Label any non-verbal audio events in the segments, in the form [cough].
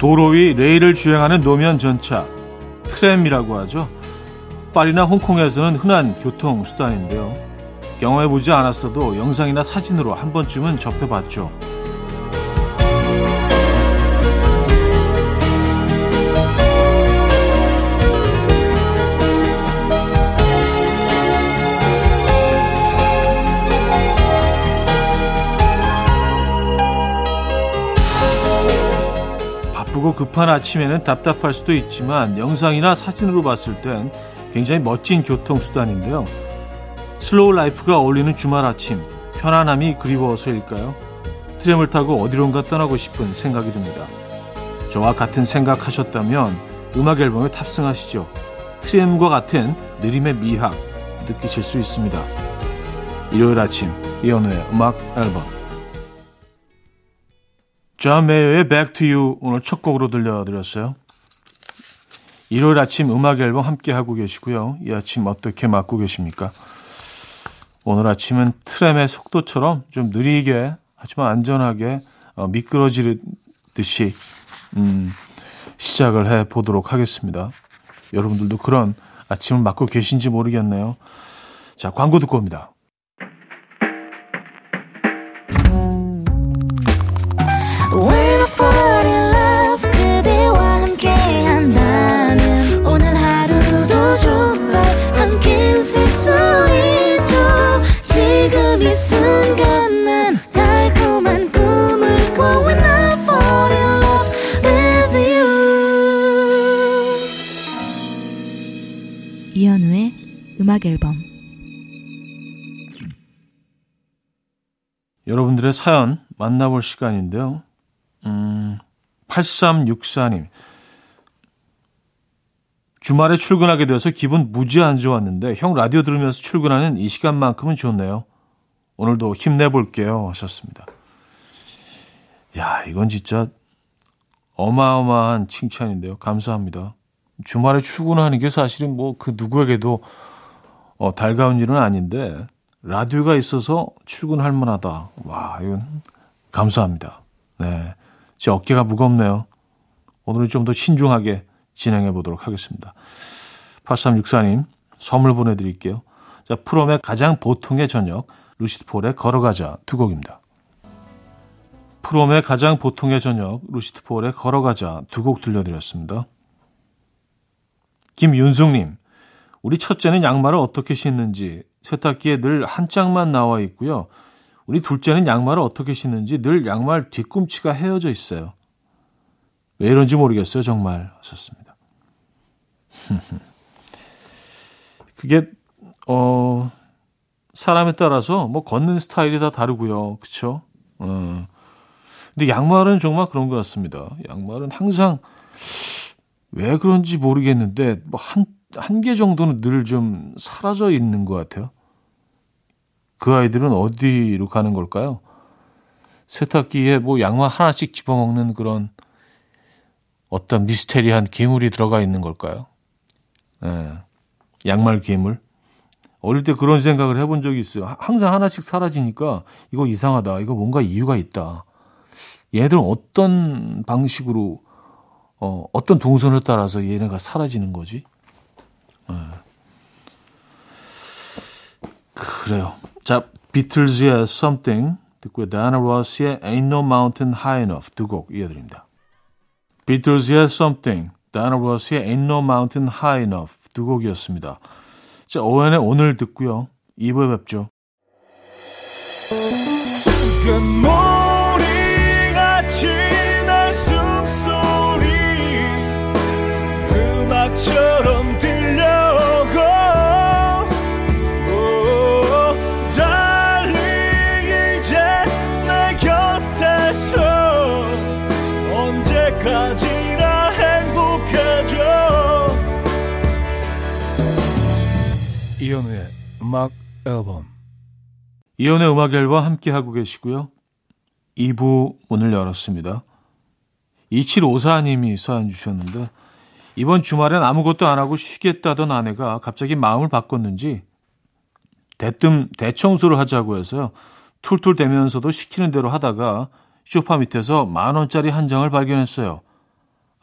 도로 위 레일을 주행하는 노면 전차, 트램이라고 하죠. 파리나 홍콩에서는 흔한 교통수단인데요. 경험해보지 않았어도 영상이나 사진으로 한 번쯤은 접해봤죠. 급한 아침에는 답답할 수도 있지만 영상이나 사진으로 봤을 땐 굉장히 멋진 교통수단인데요. slow life가 어울리는 주말 아침, 편안함이 그리워서일까요? 트램을 타고 어디론가 떠나고 싶은 생각이 듭니다. 저와 같은 생각하셨다면 음악 앨범에 탑승하시죠. 트램과 같은 느림의 미학 느끼실 수 있습니다. 일요일 아침 이연우의 음악 앨범 존 메이어의 Back to You 오늘 첫 곡으로 들려드렸어요. 일요일 아침 음악 앨범 함께 하고 계시고요. 이 아침 어떻게 맞고 계십니까? 오늘 아침은 트램의 속도처럼 좀 느리게 하지만 안전하게 어, 미끄러지듯이 음, 시작을 해 보도록 하겠습니다. 여러분들도 그런 아침을 맞고 계신지 모르겠네요. 자, 광고 듣고 옵니다. 음악 앨범 여러분들의 사연 만나볼 시간인데요. 음, 8364님. 주말에 출근하게 되어서 기분 무지 안 좋았는데 형 라디오 들으면서 출근하는 이 시간만큼은 좋네요. 오늘도 힘내볼게요. 하셨습니다. 야, 이건 진짜 어마어마한 칭찬인데요. 감사합니다. 주말에 출근하는 게 사실은 뭐 그 누구에게도 어, 달가운 일은 아닌데 라디오가 있어서 출근할 만하다. 와, 이건 감사합니다. 네. 제 어깨가 무겁네요. 오늘은 좀 더 신중하게 진행해 보도록 하겠습니다. 8364님, 선물 보내드릴게요. 자, 프롬의 가장 보통의 저녁, 루시드 폴의 걸어가자 두 곡입니다. 프롬의 가장 보통의 저녁, 루시드 폴의 걸어가자 두 곡 들려드렸습니다. 김윤숙님, 우리 첫째는 양말을 어떻게 신는지 세탁기에 늘 한 짝만 나와 있고요. 우리 둘째는 양말을 어떻게 신는지 늘 양말 뒤꿈치가 헤어져 있어요. 왜 이런지 모르겠어요, 정말. 하셨습니다. [laughs] 그게, 어, 사람에 따라서 뭐 걷는 스타일이 다 다르고요. 그쵸? 어. 근데 양말은 정말 그런 것 같습니다. 양말은 항상 왜 그런지 모르겠는데, 뭐 한, 한 개 정도는 늘 좀 사라져 있는 것 같아요. 그 아이들은 어디로 가는 걸까요? 세탁기에 뭐 양말 하나씩 집어먹는 그런 어떤 미스테리한 괴물이 들어가 있는 걸까요? 예, 양말 괴물. 어릴 때 그런 생각을 해본 적이 있어요. 항상 하나씩 사라지니까 이거 이상하다. 이거 뭔가 이유가 있다. 얘들은 어떤 방식으로 어, 어떤 동선을 따라서 얘네가 사라지는 거지? 네. 그래요. 자, 비틀즈의 Something 듣고 다이나 로스의 Ain't No Mountain High Enough 두 곡 이어드립니다. 비틀즈의 Something, 다이나 로스의 Ain't No Mountain High Enough 두 곡이었습니다. 자, 오웬의 오늘 듣고요. 2부에 뵙죠. 금모 음악처럼 이현우의 음악 앨범 이현우의 음악 앨범 함께 하고 계시고요. 2부 문을 열었습니다. 2754님이 사연 주셨는데 이번 주말엔 아무것도 안 하고 쉬겠다던 아내가 갑자기 마음을 바꿨는지 대뜸 대청소를 하자고 해서요. 툴툴대면서도 시키는 대로 하다가 쇼파 밑에서 만 원짜리 한 장을 발견했어요.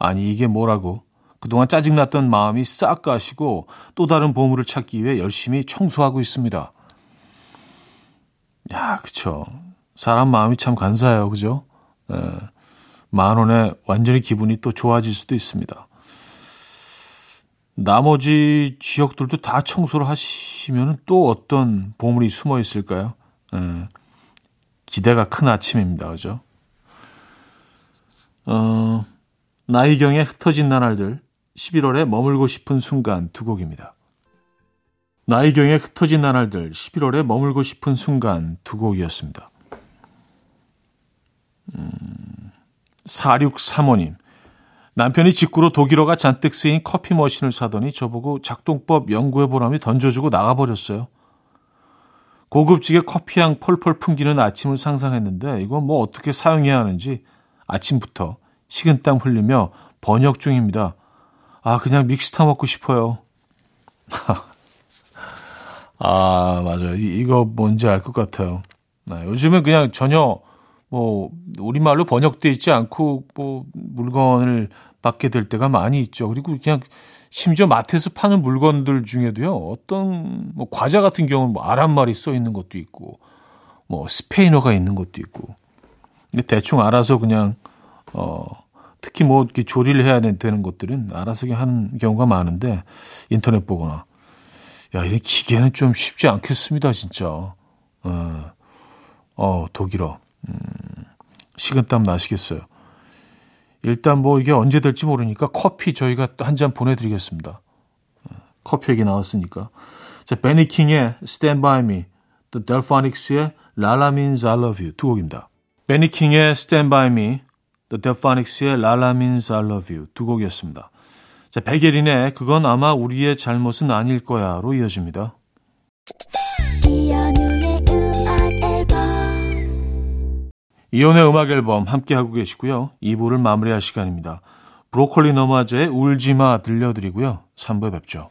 아니, 이게 뭐라고? 그동안 짜증났던 마음이 싹 가시고 또 다른 보물을 찾기 위해 열심히 청소하고 있습니다. 야, 그쵸. 사람 마음이 참 간사해요. 그죠? 예. 만 원에 완전히 기분이 또 좋아질 수도 있습니다. 나머지 지역들도 다 청소를 하시면 또 어떤 보물이 숨어 있을까요? 예. 기대가 큰 아침입니다. 그죠? 어, 나이경의 흩어진 나날들, 11월에 머물고 싶은 순간 두 곡입니다. 나이경의 흩어진 나날들, 11월에 머물고 싶은 순간 두 곡이었습니다. 음, 4635님. 남편이 직구로 독일어가 잔뜩 쓰인 커피 머신을 사더니 저보고 작동법 연구해보라며 던져주고 나가버렸어요. 고급지게 커피향 펄펄 풍기는 아침을 상상했는데 이건 뭐 어떻게 사용해야 하는지 아침부터 식은땀 흘리며 번역 중입니다. 아, 그냥 믹스타 먹고 싶어요. [laughs] 아, 맞아요. 이, 거 뭔지 알 것 같아요. 네, 요즘은 그냥 전혀 뭐 우리말로 번역돼 있지 않고 뭐 물건을 받게 될 때가 많이 있죠. 그리고 그냥 심지어 마트에서 파는 물건들 중에도요. 어떤 뭐 과자 같은 경우는 뭐 아란말이 써 있는 것도 있고 뭐 스페인어가 있는 것도 있고. 대충 알아서 그냥 어 특히 뭐 이렇게 조리를 해야 되는 것들은 알아서 그냥 하는 경우가 많은데 인터넷 보거나 야, 이 기계는 좀 쉽지 않겠습니다, 진짜. 어, 어 독일어. 음, 식은땀 나시겠어요. 일단 뭐 이게 언제 될지 모르니까 커피 저희가 또한잔 보내드리겠습니다. 어, 커피 얘기 나왔으니까. 자, 베니킹의 Stand By Me, 또 델파닉스의 Lala Means I Love You 두 곡입니다. 베니킹의 Stand By Me, 또 델파닉스의 Lala Means I Love You 두 곡이었습니다. 자, 백예린의 그건 아마 우리의 잘못은 아닐 거야로 이어집니다. 이혼의 음악 앨범 함께 하고 계시고요. 2부를 마무리할 시간입니다. 브로콜리 너마저의 울지마 들려드리고요. 3부에 뵙죠.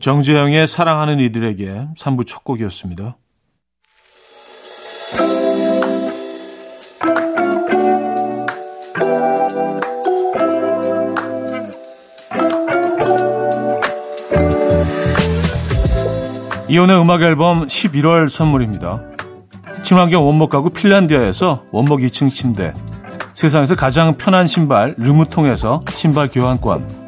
정재영의 사랑하는 이들에게 3부 첫 곡이었습니다. 이혼의 음악 앨범 11월 선물입니다. 친환경 원목 가구 핀란디아에서 원목 2층 침대 세상에서 가장 편한 신발 르무통에서 신발 교환권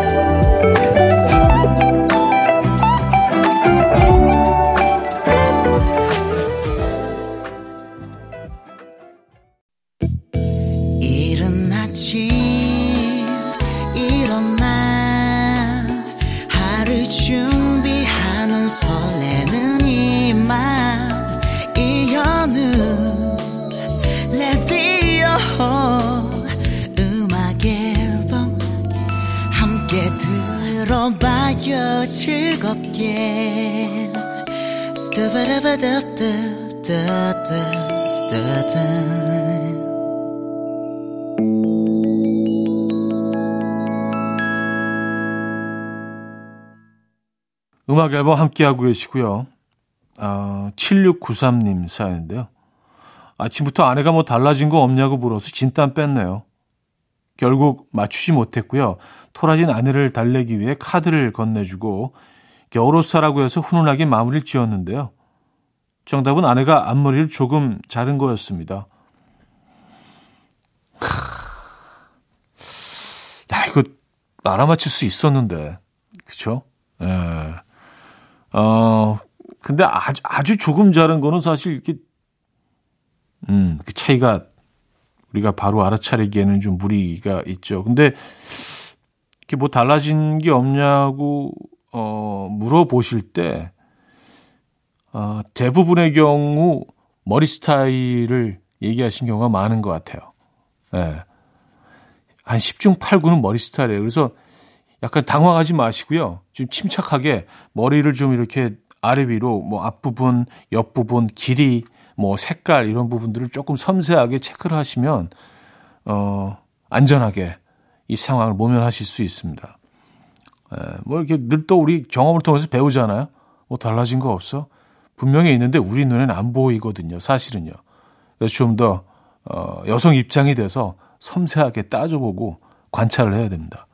음악 앨범 함께하고 계시고요. 어, 7693님 사연인데요. 아침부터 아내가 뭐 달라진 거 없냐고 물어서 진땀 뺐네요. 결국 맞추지 못했고요. 토라진 아내를 달래기 위해 카드를 건네주고 겨울옷 사라고 해서 훈훈하게 마무리를 지었는데요. 정답은 아내가 앞머리를 조금 자른 거였습니다. 야, 이거 알아맞힐 수 있었는데. 그쵸? 예. 어, 근데 아주, 아주 조금 자른 거는 사실 이렇게, 음, 그 차이가 우리가 바로 알아차리기에는 좀 무리가 있죠. 근데 이렇게 뭐 달라진 게 없냐고, 어, 물어보실 때, 어, 대부분의 경우 머리 스타일을 얘기하신 경우가 많은 것 같아요. 예. 네. 한 10중 8구는 머리 스타일이에요. 그래서 약간 당황하지 마시고요. 좀 침착하게 머리를 좀 이렇게 아래 위로 뭐 앞부분, 옆부분, 길이, 뭐 색깔 이런 부분들을 조금 섬세하게 체크를 하시면 어 안전하게 이 상황을 모면하실 수 있습니다. 에, 뭐 이렇게 늘 또 우리 경험을 통해서 배우잖아요. 뭐 달라진 거 없어? 분명히 있는데 우리 눈에는 안 보이거든요. 사실은요. 좀더 어, 여성 입장이 돼서 섬세하게 따져보고 관찰을 해야 됩니다.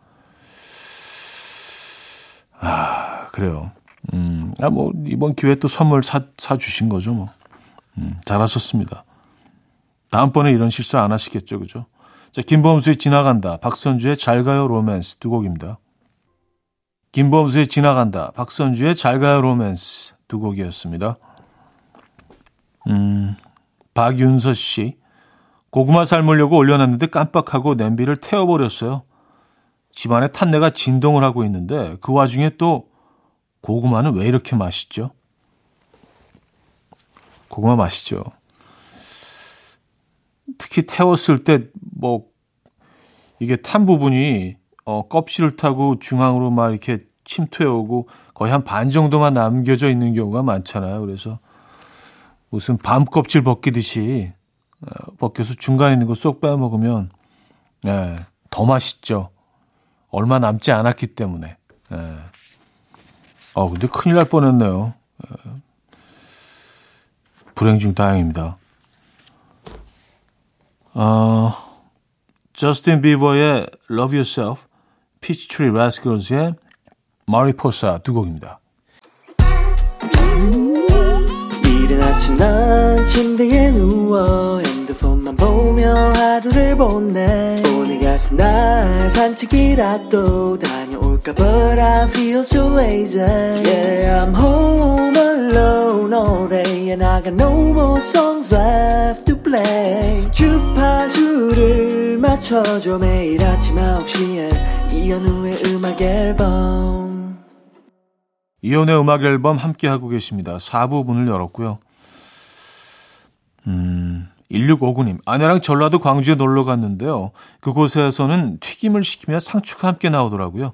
아, 그래요. 음, 아, 뭐, 이번 기회에 또 선물 사, 사주신 거죠, 뭐. 음, 잘하셨습니다. 다음번에 이런 실수 안 하시겠죠, 그죠? 자, 김범수의 지나간다. 박선주의 잘 가요 로맨스 두 곡입니다. 김범수의 지나간다. 박선주의 잘 가요 로맨스 두 곡이었습니다. 음, 박윤서 씨. 고구마 삶으려고 올려놨는데 깜빡하고 냄비를 태워버렸어요. 집안에 탄내가 진동을 하고 있는데 그 와중에 또 고구마는 왜 이렇게 맛있죠? 고구마 맛있죠. 특히 태웠을 때 뭐 이게 탄 부분이 어 껍질을 타고 중앙으로 막 이렇게 침투해 오고 거의 한 반 정도만 남겨져 있는 경우가 많잖아요. 그래서 무슨 밤 껍질 벗기듯이 어, 벗겨서 중간에 있는 거 쏙 빼먹으면 예, 더 맛있죠. 얼마 남지 않았기 때문에. 예. 어, 근데 큰일 날 뻔했네요. 예. 불행 중 다행입니다. 어, 저스틴 비버의 Love Yourself, Peach Tree Rascals의 Mariposa 두 곡입니다. 이른 아침 난 침대에 누워 핸드폰만 보며 하루를 보내 오늘 같은 날 산책이라도 다녀올까 But I feel so lazy Yeah I'm home alone all day And I got no more songs left to play 주파수를 맞춰줘 매일 아침 9시에 이현우의 음악 앨범 이혼의 음악 앨범 함께 하고 계십니다. 4부 문을 열었고요. 음, 1659님, 아내랑 전라도 광주에 놀러 갔는데요. 그곳에서는 튀김을 시키며 상추가 함께 나오더라고요.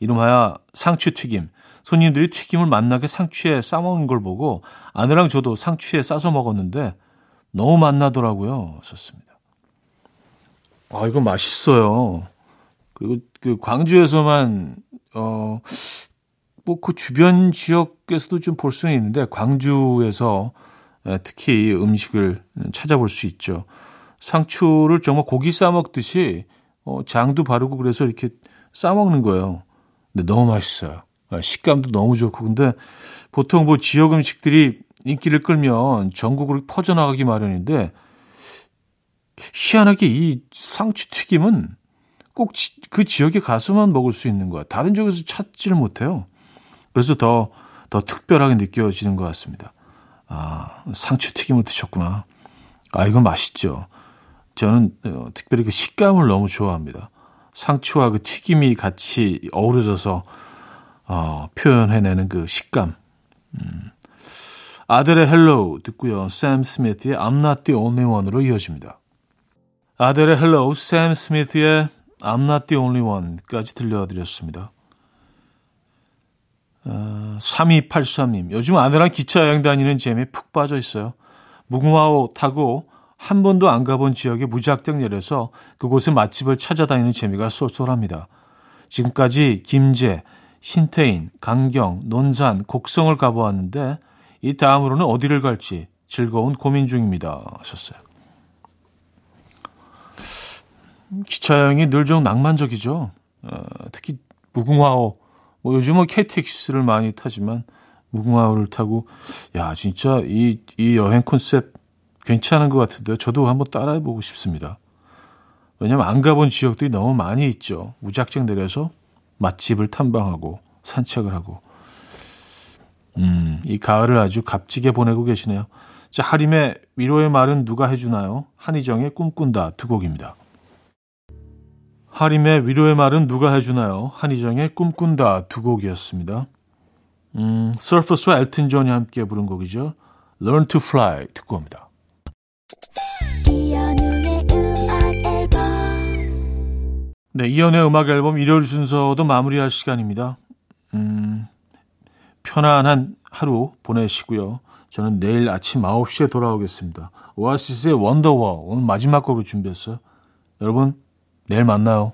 이름하여 상추 튀김. 손님들이 튀김을 맛나게 상추에 싸먹는 걸 보고 아내랑 저도 상추에 싸서 먹었는데 너무 맛나더라고요. 좋습니다. 아, 이거 맛있어요. 그리고 그 광주에서만, 어, 뭐 그 주변 지역에서도 좀 볼 수는 있는데 광주에서 특히 음식을 찾아볼 수 있죠. 상추를 정말 고기 싸 먹듯이 어, 장도 바르고 그래서 이렇게 싸 먹는 거예요. 근데 너무 맛있어요. 식감도 너무 좋고 근데 보통 뭐 지역 음식들이 인기를 끌면 전국으로 퍼져나가기 마련인데 희한하게 이 상추 튀김은 꼭 그 지역에 가서만 먹을 수 있는 거야. 다른 지역에서 찾지를 못해요. 그래서 더, 더 특별하게 느껴지는 것 같습니다. 아, 상추 튀김을 드셨구나. 아, 이건 맛있죠. 저는 어, 특별히 그 식감을 너무 좋아합니다. 상추와 그 튀김이 같이 어우러져서 어, 표현해내는 그 식감. 음. 아델의 Hello 듣고요. 샘 스미스의 I'm Not The Only One으로 이어집니다. 아델의 Hello, 샘 스미스의 I'm Not The Only One까지 들려드렸습니다. 어, 3283님, 요즘 아내랑 기차 여행 다니는 재미에 푹 빠져 있어요. 무궁화호 타고 한 번도 안 가본 지역에 무작정 내려서 그곳의 맛집을 찾아다니는 재미가 쏠쏠합니다. 지금까지 김제, 신태인, 강경, 논산, 곡성을 가보았는데 이 다음으로는 어디를 갈지 즐거운 고민 중입니다. 하셨어요. 기차 여행이 늘 좀 낭만적이죠. 어, 특히 무궁화호, 뭐 요즘은 KTX를 많이 타지만 무궁화호를 타고 야 진짜 이, 이 여행 컨셉 괜찮은 것 같은데요. 저도 한번 따라해보고 싶습니다. 왜냐면 안 가본 지역들이 너무 많이 있죠. 무작정 내려서 맛집을 탐방하고 산책을 하고. 음, 이 가을을 아주 값지게 보내고 계시네요. 자, 하림의 위로의 말은 누가 해주나요? 한희정의 꿈꾼다 두 곡입니다. 하림의 위로의 말은 누가 해주나요? 한희정의 꿈꾼다 두 곡이었습니다. 음, 서퍼스와 엘튼 존이 함께 부른 곡이죠. Learn to Fly 듣고 옵니다. 네, 이연의 음악 앨범 일요일 순서도 마무리할 시간입니다. 음, 편안한 하루 보내시고요. 저는 내일 아침 9시에 돌아오겠습니다. 오아시스의 원더워 오늘 마지막 곡을 준비했어요. 여러분 내일 만나요.